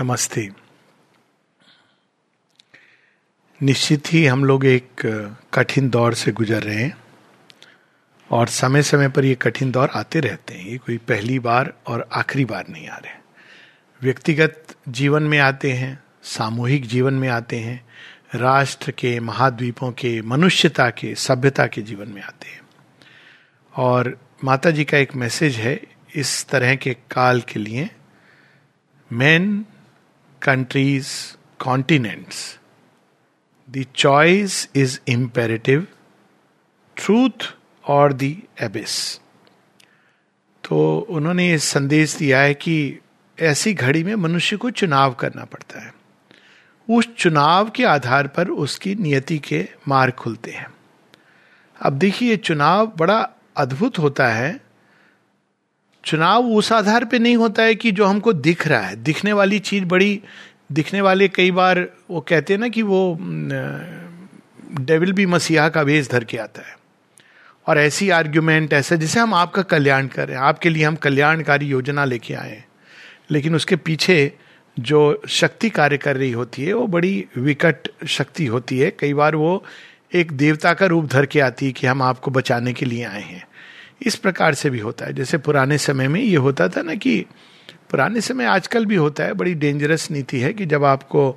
नमस्ते। निश्चित ही हम लोग एक कठिन दौर से गुजर रहे हैं और समय समय पर ये कठिन दौर आते रहते हैं। ये कोई पहली बार और आखिरी बार नहीं आ रहे व्यक्तिगत जीवन में आते हैं, सामूहिक जीवन में आते हैं, राष्ट्र के महाद्वीपों के, मनुष्यता के, सभ्यता के जीवन में आते हैं। और माता जी का एक मैसेज है, इस तरह के काल के लिए, man countries continents the choice is imperative truth और द एबिस तो उन्होंने ये संदेश दिया है कि ऐसी घड़ी में मनुष्य को चुनाव करना पड़ता है। उस चुनाव के आधार पर उसकी नियति के मार्ग खुलते हैं। अब देखिए, ये चुनाव बड़ा अद्भुत होता है चुनाव उस आधार पे नहीं होता है कि जो हमको दिख रहा है। दिखने वाली चीज़ बड़ी, दिखने वाले कई बार वो कहते हैं ना कि वो डेविल भी मसीहा का वेश धर के आता है। और ऐसी आर्ग्यूमेंट, ऐसा जैसे हम आपका कल्याण कर रहे हैं, आपके लिए हम कल्याणकारी योजना लेके आए हैं। लेकिन उसके पीछे जो शक्ति कार्य कर रही होती है, वो बड़ी विकट शक्ति होती है। कई बार वो एक देवता का रूप धर के आती है कि हम आपको बचाने के लिए आए हैं। इस प्रकार से भी होता है। जैसे पुराने समय में ये होता था ना कि पुराने समय आजकल भी होता है, बड़ी डेंजरस नीति है कि जब आपको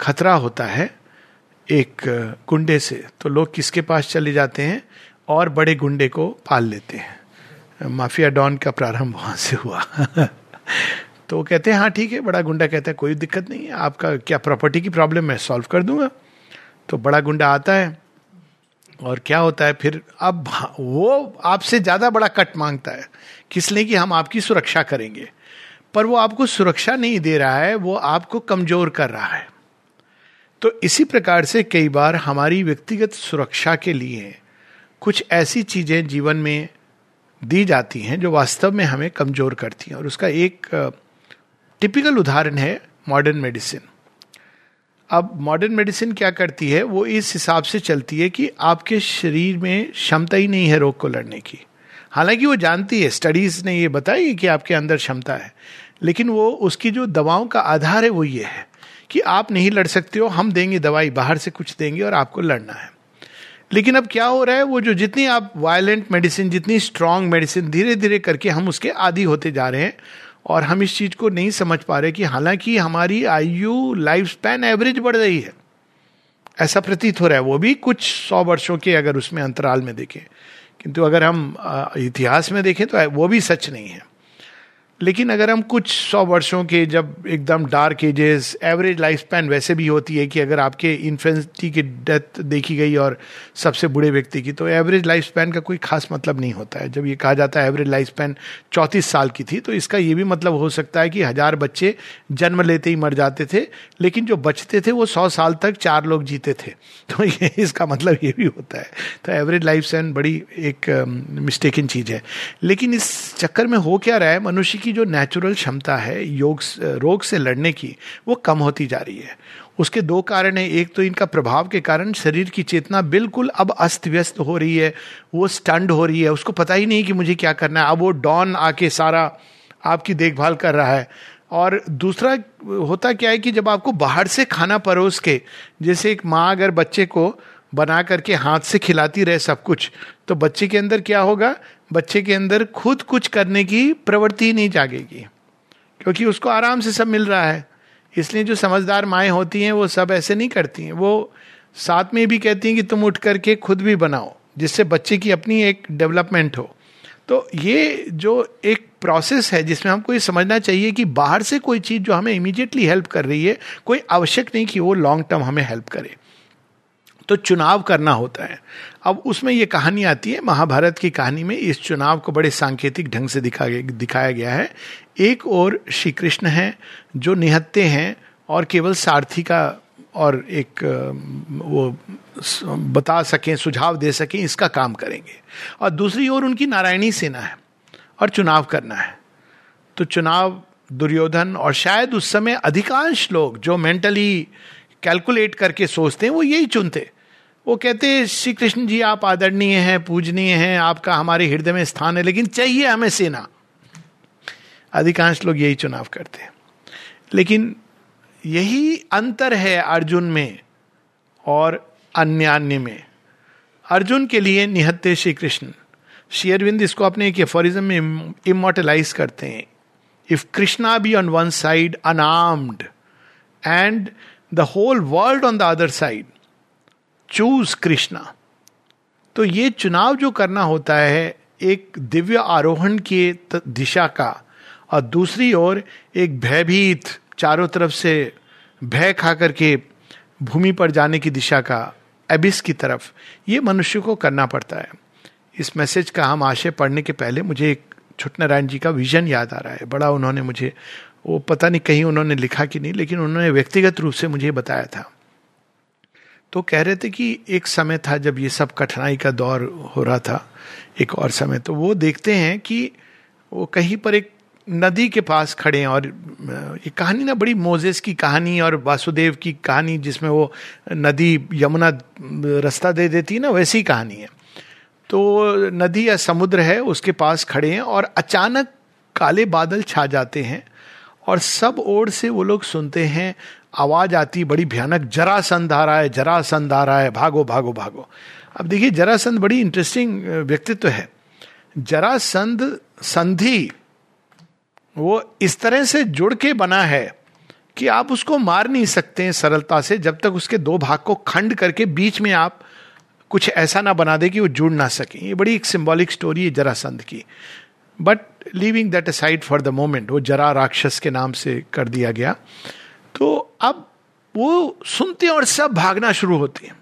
खतरा होता है एक गुंडे से तो लोग किसके पास चले जाते हैं? और बड़े गुंडे को पाल लेते हैं। माफिया डॉन का प्रारंभ वहाँ से हुआ। तो वो कहते हैं हाँ ठीक है। बड़ा गुंडा कहता है, कोई दिक्कत नहीं है, आपका क्या प्रॉपर्टी की प्रॉब्लम मैं सॉल्व कर दूँगा। तो बड़ा गुंडा आता है और क्या होता है, फिर अब वो आपसे ज़्यादा बड़ा कट माँगता है, किस लिए कि हम आपकी सुरक्षा करेंगे। पर वो आपको सुरक्षा नहीं दे रहा है, वो आपको कमज़ोर कर रहा है। तो इसी प्रकार से कई बार हमारी व्यक्तिगत सुरक्षा के लिए कुछ ऐसी चीज़ें जीवन में दी जाती हैं, जो वास्तव में हमें कमज़ोर करती हैं। और उसका एक टिपिकल उदाहरण है मॉडर्न मेडिसिन अब मॉडर्न मेडिसिन क्या करती है? वो इस हिसाब से चलती है कि आपके शरीर में क्षमता ही नहीं है रोग को लड़ने की। हालाँकि वो जानती है स्टडीज़ ने ये बताई कि आपके अंदर क्षमता है। लेकिन वो, उसकी जो दवाओं का आधार है वो ये है कि आप नहीं लड़ सकते हो, हम देंगे दवाई, बाहर से कुछ देंगे और आपको लड़ना है। लेकिन अब क्या हो रहा है? वो जो जितनी आप वायलेंट मेडिसिन जितनी स्ट्रांग मेडिसिन धीरे धीरे करके हम उसके आदि होते जा रहे हैं और हम इस चीज़ को नहीं समझ पा रहे कि हालाँकि हमारी आयु लाइफ स्पैन एवरेज बढ़ रही है। ऐसा प्रतीत हो रहा है। वो भी कुछ सौ वर्षों के अगर उसमें अंतराल में देखें। किंतु अगर हम इतिहास में देखें तो वो भी सच नहीं है। लेकिन अगर हम कुछ सौ वर्षों के जब एकदम dark ages average life span वैसे भी होती है कि अगर आपके इन्फेंटी की डेथ देखी गई और सबसे बुढ़े व्यक्ति की तो एवरेज लाइफ स्पैन का कोई खास मतलब नहीं होता है। जब ये कहा जाता है एवरेज लाइफ स्पैन चौंतीस साल की थी तो इसका ये भी मतलब हो सकता है कि हज़ार बच्चे जन्म लेते ही मर जाते थे, लेकिन जो बचते थे वो सौ साल तक चार लोग जीते थे। तो ये, इसका मतलब ये भी होता है। तो एवरेज लाइफ स्पैन बड़ी एक मिस्टेकिन चीज़ है। लेकिन इस चक्कर में हो क्या रहा है? मनुष्य की की जो नेचुरल क्षमता है, योग रोग से लड़ने की, वो कम होती जा रही है। उसके दो कारण है। एक तो इनका प्रभाव के कारण शरीर की चेतना बिल्कुल अब अस्त व्यस्त हो रही है, वो स्टंड हो रही है। उसको पता ही नहीं कि मुझे क्या करना है। अब वो डॉन आके सारा आपकी देखभाल कर रहा है। और दूसरा होता क्या है कि जब आपको बाहर से खाना परोस के, जैसे एक माँ अगर बच्चे को बना करके हाथ से खिलाती रहे सब कुछ तो बच्चे के अंदर क्या होगा? बच्चे के अंदर खुद कुछ करने की प्रवृत्ति नहीं जागेगी, क्योंकि उसको आराम से सब मिल रहा है। इसलिए जो समझदार माएँ होती हैं, वो सब ऐसे नहीं करती हैं। वो साथ में भी कहती हैं कि तुम उठ करके खुद भी बनाओ, जिससे बच्चे की अपनी एक डेवलपमेंट हो। तो ये जो एक प्रोसेस है, जिसमें हमको ये समझना चाहिए कि बाहर से कोई चीज़ जो हमें इमीडिएटली हेल्प कर रही है, कोई आवश्यक नहीं कि वो लॉन्ग टर्म हमें हेल्प करे। तो चुनाव करना होता है। अब उसमें ये कहानी आती है, महाभारत की कहानी में इस चुनाव को बड़े सांकेतिक ढंग से दिखा दिखाया गया है। एक और श्री कृष्ण है, जो निहत्ते हैं और केवल सारथी का और एक वो बता सकें, सुझाव दे सकें, इसका काम करेंगे। और दूसरी ओर उनकी नारायणी सेना है और चुनाव करना है। तो चुनाव दुर्योधन और शायद उस समय अधिकांश लोग जो मेंटली कैलकुलेट करके सोचते हैं, वो यही चुनते। वो कहते श्री कृष्ण जी, आप आदरणीय हैं, पूजनीय हैं, आपका हमारे हृदय में स्थान है, लेकिन चाहिए हमें सेना। अधिकांश लोग यही चुनाव करते हैं। लेकिन यही अंतर है अर्जुन में और अन्य अन्य में। अर्जुन के लिए निहत्ते श्री कृष्ण। शेयरविंद इसको अपने एक एफोरिज्म में इमोटलाइज करते हैं। If Krishna be on one side unarmed and the whole world on the other side choose Krishna. तो ये चुनाव जो करना होता है, एक दिव्य आरोहण की दिशा का, और दूसरी ओर एक भयभीत, चारों तरफ़ से भय खा करके भूमि पर जाने की दिशा का एबिस की तरफ़, ये मनुष्य को करना पड़ता है। इस मैसेज का हम आशय पढ़ने के पहले मुझे एक छुट नारायण जी का विजन याद आ रहा है। बड़ा उन्होंने मुझे, वो पता नहीं कहीं उन्होंने लिखा कि नहीं, लेकिन उन्होंने व्यक्तिगत रूप से मुझे बताया था। तो कह रहे थे कि एक समय था जब ये सब कठिनाई का दौर हो रहा था, एक और समय। तो वो देखते हैं कि वो कहीं पर एक नदी के पास खड़े हैं और ये कहानी ना, बड़ी मोजेस की कहानी और वासुदेव की कहानी जिसमें वो नदी यमुना रास्ता दे देती है ना, वैसी कहानी है। तो नदी या समुद्र है, उसके पास खड़े हैं और अचानक काले बादल छा जाते हैं और सब ओर से वो लोग सुनते हैं आवाज़ आती बड़ी भयानक जरासंध आ रहा है जरासंध आ रहा है, भागो भागो भागो। अब देखिए जरासंध बड़ी इंटरेस्टिंग व्यक्तित्व है। जरासंध संधि, वो इस तरह से जुड़ के बना है कि आप उसको मार नहीं सकते हैं सरलता से, जब तक उसके दो भाग को खंड करके बीच में आप कुछ ऐसा ना बना दे कि वो जुड़ ना सके। ये बड़ी एक सिंबॉलिक स्टोरी है जरासंध की। But living that aside for the moment वो जरा राक्षस के नाम से कर दिया गया। तो अब वो सुनते हैं और सब भागना शुरू होते हैं।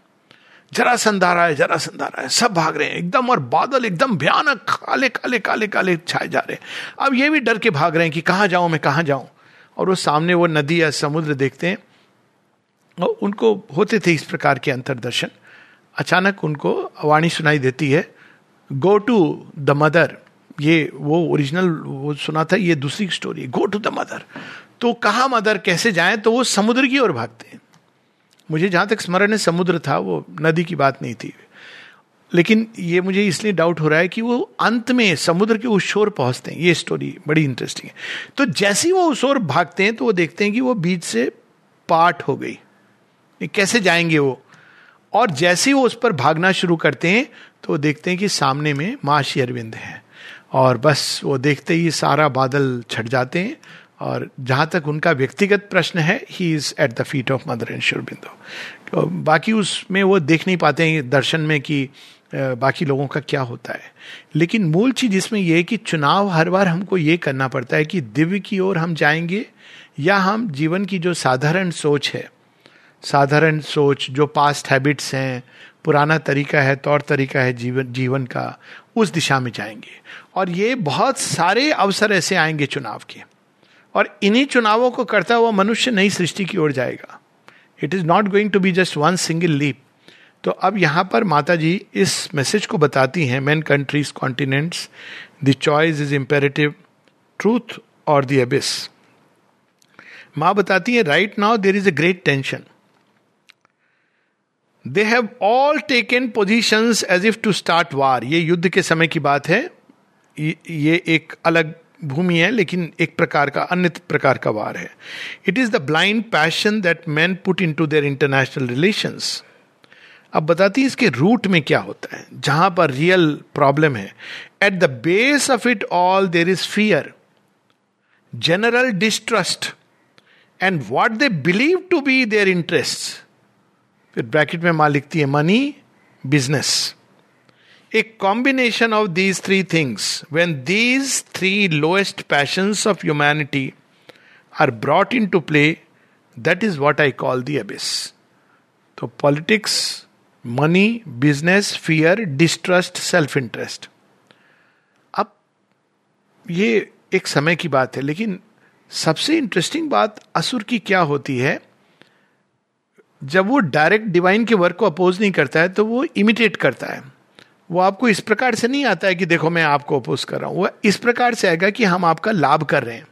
जरा संधा रहा है, जरा संधा रहा है, सब भाग रहे हैं। एकदम और बादल एकदम भयानक, काले काले काले काले छाए जा रहे हैं। अब ये भी डर के भाग रहे हैं कि कहाँ जाऊँ मैं, कहाँ जाऊँ? और वो सामने वो नदी या समुद्र देखते हैं। और उनको होते थे इस प्रकार के अंतरदर्शन। अचानक उनको वाणी सुनाई देती है गो टू द मदर ये वो ओरिजिनल वो सुना था, ये दूसरी story go to the mother तो कहा मदर कैसे जाएँ तो वो समुद्र की ओर भागते हैं। मुझे जहाँ तक स्मरण है, समुद्र था, वो नदी की बात नहीं थी। लेकिन ये मुझे इसलिए डाउट हो रहा है कि वो अंत में समुद्र के उस शोर पहुँचते हैं। ये स्टोरी बड़ी इंटरेस्टिंग है। तो जैसे ही वो उस ओर भागते हैं तो वो देखते हैं कि वो बीच से पार्ट हो गई। कैसे जाएँगे वो? और जैसे ही वो उस पर भागना शुरू करते हैं तो वो देखते हैं कि सामने में माँ अरविंद है। और बस वो देखते ही सारा बादल छट जाते हैं और जहाँ तक उनका व्यक्तिगत प्रश्न है he is eight the feet of mother and Sri Aurobindo तो बाकी उसमें वो देख नहीं पाते हैं दर्शन में कि बाकी लोगों का क्या होता है। लेकिन मूल चीज़ इसमें यह है कि चुनाव हर बार हमको ये करना पड़ता है कि दिव्य की ओर हम जाएँगे या हम जीवन की जो साधारण सोच है, साधारण सोच, जो पास्ट हैबिट्स हैं, पुराना तरीका है, तौर तरीका है जीवन जीवन का, उस दिशा में जाएँगे। और ये बहुत सारे अवसर ऐसे आएँगे चुनाव के। और इन्हीं चुनावों को करता हुआ मनुष्य नई सृष्टि की ओर जाएगा। It is not going to be just one single leap तो अब यहाँ पर माता जी इस मैसेज को बताती हैं man countries continents the choice is imperative truth और द एबिस माँ बताती है right now there is a great tension they have all taken position as if to start war ये युद्ध के समय की बात है। ये एक अलग भूमि है, लेकिन एक प्रकार का, अन्य प्रकार का वार है। It is the blind passion that man put in to their international relation अब बताती है इसके रूट में क्या होता है, जहाँ पर रियल प्रॉब्लम है। At the base of it all there is fear general distrust and what they believe to be their interest फिर ब्रैकेट में माँ लिखती है money business a combination of these three things when these three lowest passion of humanity are brought in to play that is what I call the abyss तो politics money business fear distrust self interest अब ये एक समय की बात है, लेकिन सबसे इंटरेस्टिंग बात असुर की क्या होती है? जब वो डायरेक्ट डिवाइन के वर्क को अपोज नहीं करता है तो वो इमिटेट करता है। वो आपको इस प्रकार से नहीं आता है कि देखो मैं आपको अपोज कर रहा हूँ। वह इस प्रकार से आएगा कि हम आपका लाभ कर रहे हैं।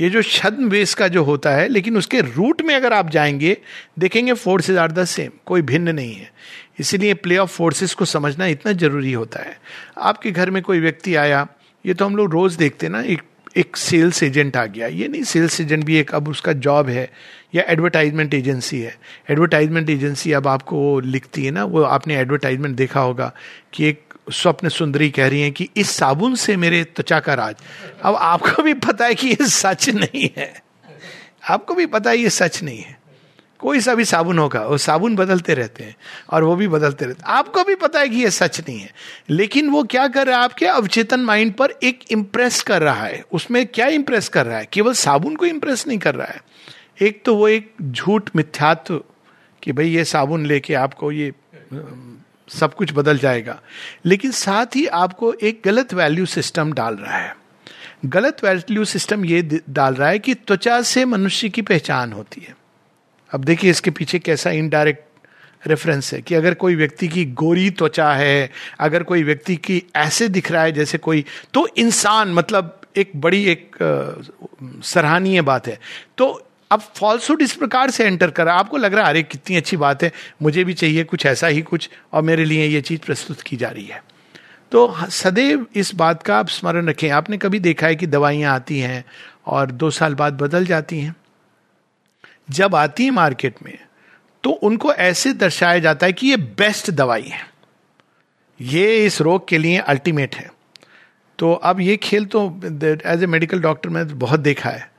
ये जो छद्म वेश का जो होता है, लेकिन उसके रूट में अगर आप जाएँगे, देखेंगे फोर्सेज आर द सेम कोई भिन्न नहीं है। इसीलिए प्ले ऑफ़ फोर्सेस को समझना इतना ज़रूरी होता है। आपके घर में कोई व्यक्ति आया, ये तो हम लोग रोज देखते ना, एक एक सेल्स एजेंट आ गया। ये नहीं सेल्स एजेंट भी एक अब उसका जॉब है, या एडवर्टाइजमेंट एजेंसी है। एडवर्टाइजमेंट एजेंसी अब आपको लिखती है ना, वो आपने एडवर्टाइजमेंट देखा होगा कि एक स्वप्न सुंदरी कह रही है कि इस साबुन से मेरे त्वचा का राज। अब आपको भी पता है कि ये सच नहीं है। आपको भी पता है ये सच नहीं है। कोई सा भी साबुन होगा, वो साबुन बदलते रहते हैं और वो भी बदलते रहते हैं। आपको भी पता है कि ये सच नहीं है। लेकिन वो क्या कर रहा है, आपके अवचेतन माइंड पर एक इम्प्रेस कर रहा है। उसमें क्या इंप्रेस कर रहा है? केवल साबुन को इम्प्रेस नहीं कर रहा है। एक तो वो एक झूठ मिथ्यात्व कि भाई ये साबुन लेके आपको ये सब कुछ बदल जाएगा। लेकिन साथ ही आपको एक गलत वैल्यू सिस्टम डाल रहा है। गलत वैल्यू सिस्टम ये डाल रहा है कि त्वचा से मनुष्य की पहचान होती है। अब देखिए इसके पीछे कैसा इनडायरेक्ट रेफरेंस है कि अगर कोई व्यक्ति की गोरी त्वचा है, अगर कोई व्यक्ति की ऐसे दिख रहा है जैसे कोई तो इंसान मतलब एक बड़ी एक सराहनीय बात है। तो अब फॉल्सुड इस प्रकार से एंटर कर। आपको लग रहा है, अरे, कितनी अच्छी बात है, मुझे भी चाहिए कुछ ऐसा ही कुछ, और मेरे लिए ये चीज़ प्रस्तुत की जा रही है। तो सदैव इस बात का आप स्मरण रखें। आपने कभी देखा है कि दवाइयाँ आती हैं और दो साल बाद बदल जाती हैं? जब आती है मार्केट में तो उनको ऐसे दर्शाया जाता है कि ये बेस्ट दवाई है। ये इस रोग के लिए अल्टीमेट है। तो अब ये खेल तो एज ए मेडिकल डॉक्टर मैंने बहुत देखा है।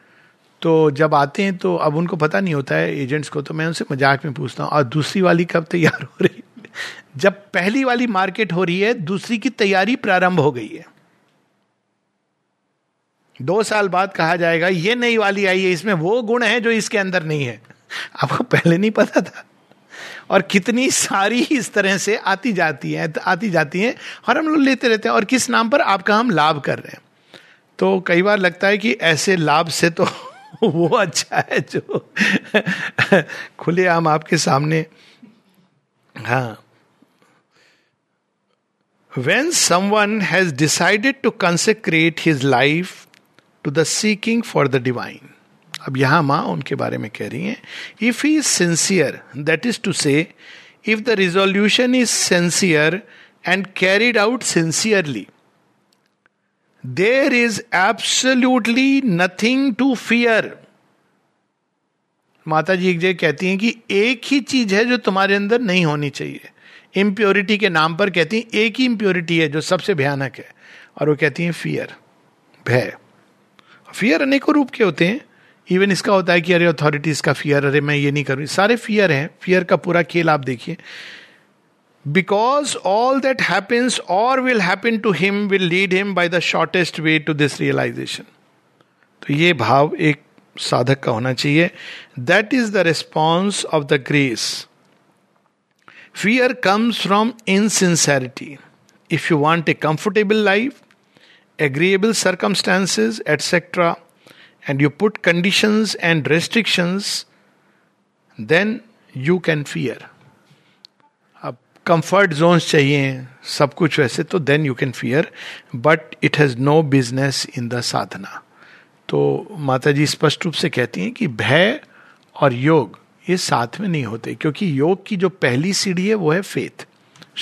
तो जब आते हैं तो अब उनको पता नहीं होता है एजेंट्स को तो मैं उनसे मज़ाक में पूछता हूँ, और दूसरी वाली कब तैयार हो रही है? जब पहली वाली मार्केट हो रही है, दूसरी की तैयारी प्रारंभ हो गई है। दो साल बाद कहा जाएगा, ये नई वाली आई है, इसमें वो गुण है जो इसके अंदर नहीं है। आपको पहले नहीं पता था। और कितनी सारी इस तरह से आती जाती है, आती जाती हैं, और हम लोग लेते रहते हैं, और किस नाम पर आपका हम लाभ कर रहे हैं। तो कई बार लगता है कि ऐसे लाभ से तो वो अच्छा है जो खुले आम आपके सामने। हाँ। When someone has decided to consecrate his life to the seeking for the divine अब यहाँ माँ उनके बारे में कह रही हैं if he is sincere that is to say if the resolution is sincere and carried out sincerely there is absolutely nothing to fear माता जी एक जगह कहती हैं कि एक ही चीज़ है जो तुम्हारे अंदर नहीं होनी चाहिए। इम्प्योरिटी के नाम पर कहती हैं, एक ही इम्प्योरिटी है जो सबसे भयानक है। और वो कहती हैं फियर भय। फियर अनेकों रूप के होते हैं। इवन इसका होता है कि अरे अथॉरिटीज का फियर अरे मैं ये नहीं करूँ। सारे फियर हैं। फियर का पूरा खेल आप देखिए। बिकॉज़ ऑल दैट हैपन्स और will happen to him will lead him by the shortest way to this realization तो ये भाव एक साधक का होना चाहिए। That is the response of the grace fear comes from insincerity if you want a comfortable life agreeable circumstances, etc., and you put conditions and restrictions, then you can fear. अब comfort zones चाहिए सब कुछ वैसे तो then you can fear but it has no business in the sadhana तो माता जी स्पष्ट रूप से कहती हैं कि भय और योग ये साथ में नहीं होते क्योंकि योग की जो पहली सीढ़ी है वो है फेथ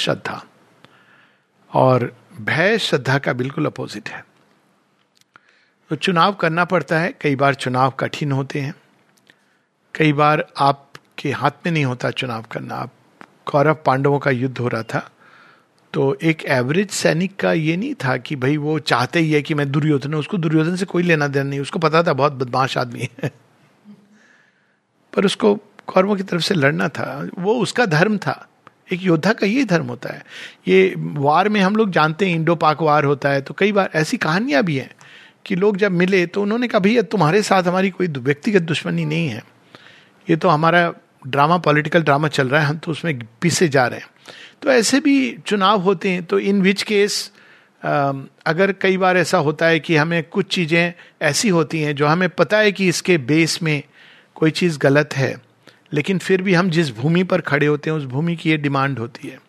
श्रद्धा और भय श्रद्धा का बिल्कुल अपोजिट है। तो चुनाव करना पड़ता है। कई बार चुनाव कठिन होते हैं। कई बार आपके हाथ में नहीं होता चुनाव करना। आप कौरव पांडवों का युद्ध हो रहा था। तो एक एवरेज सैनिक का ये नहीं था कि भाई वो चाहते ही है कि मैं दुर्योधन उसको दुर्योधन से कोई लेना देना नहीं। उसको पता था बहुत बदमाश आदमी है। पर उसको कौरवों की तरफ़ से लड़ना था। वो उसका धर्म था। एक योद्धा का ये धर्म होता है। ये वार में हम लोग जानते हैं इंडो पाक वार होता है तो कई बार ऐसी कहानियाँ भी हैं कि लोग जब मिले तो उन्होंने कहा, भैया, तुम्हारे साथ हमारी कोई व्यक्तिगत दुश्मनी नहीं है। ये तो हमारा ड्रामा, पॉलिटिकल ड्रामा चल रहा है, हम तो उसमें पीछे जा रहे हैं। तो ऐसे भी चुनाव होते हैं तो इन विच केस अगर कई बार ऐसा होता है कि हमें कुछ चीज़ें ऐसी होती हैं जो हमें पता है कि इसके बेस में कोई चीज़ गलत है लेकिन फिर भी हम जिस भूमि पर खड़े होते हैं, उस भूमि की ये डिमांड होती है।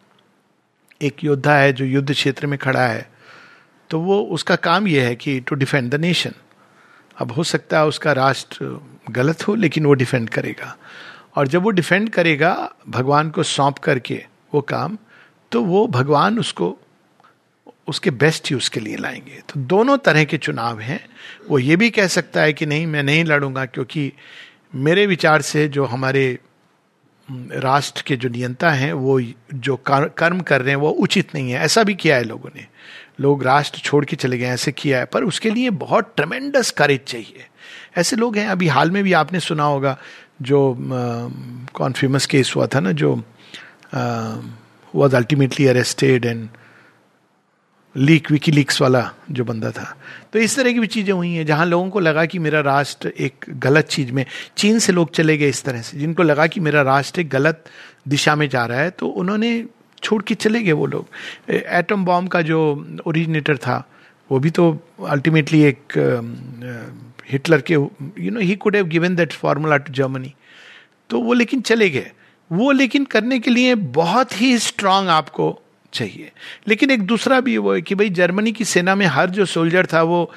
एक योद्धा है जो युद्ध क्षेत्र में खड़ा है तो वो उसका काम यह है कि टू डिफेंड द नेशन अब हो सकता है उसका राष्ट्र गलत हो, लेकिन वो डिफेंड करेगा। और जब वो डिफेंड करेगा, भगवान को सौंप करके वो काम तो वो भगवान उसको, उसके बेस्ट यूज़ के लिए लाएँगे। तो दोनों तरह के चुनाव हैं। वो ये भी कह सकता है कि नहीं, मैं नहीं लड़ूँगा, क्योंकि मेरे विचार से जो हमारे राष्ट्र के जो नियंता हैं, वो जो कर्म कर रहे हैं, वो उचित नहीं है। ऐसा भी किया है लोगों ने। लोग राष्ट्र छोड़ के चले गए ऐसे किया है। पर उसके लिए बहुत ट्रमेंडस करेज चाहिए। ऐसे लोग हैं, अभी हाल में भी आपने सुना होगा, जो कौन फ़ेमस केस हुआ था ना, जो was ultimately arrested and leak WikiLeaks वाला जो बंदा था। तो इस तरह की भी चीज़ें हुई हैं, जहाँ लोगों को लगा कि मेरा राष्ट्र एक गलत चीज़ में, चीन से लोग चले गए इस तरह से, जिनको लगा कि मेरा राष्ट्र एक गलत दिशा में जा रहा है तो उन्होंने छोड़ के चले गए वो लोग। एटम बॉम्ब का जो ओरिजिनेटर था, वो भी तो अल्टीमेटली एक हिटलर के you know he could have given that formula to Germany तो वो लेकिन चले गए। वो लेकिन करने के लिए बहुत ही स्ट्रांग आपको चाहिए। लेकिन एक दूसरा भी वो है कि भाई जर्मनी की सेना में हर जो सोल्जर था वो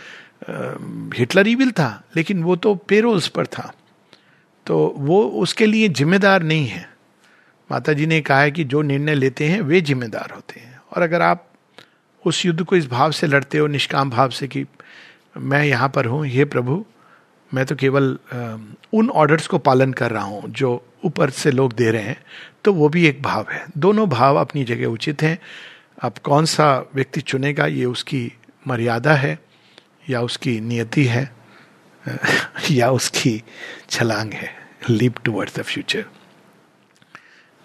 हिटलर ईविल था, लेकिन वो तो पेरोल्स पर था। तो वो उसके लिए जिम्मेदार नहीं है। माता जी ने कहा है कि जो निर्णय लेते हैं, वे जिम्मेदार होते हैं। और अगर आप उस युद्ध को इस भाव से लड़ते हो, निष्काम भाव से कि मैं यहाँ पर हूँ ये प्रभु मैं तो केवल उन ऑर्डर्स को पालन कर रहा हूँ, जो ऊपर से लोग दे रहे हैं तो वो भी एक भाव है। दोनों भाव अपनी जगह उचित हैं। अब कौन सा व्यक्ति चुनेगा, ये उसकी मर्यादा है, या उसकी नियति है, या उसकी छलांग है लिव टूवर्ड्स द फ्यूचर।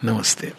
नमस्ते।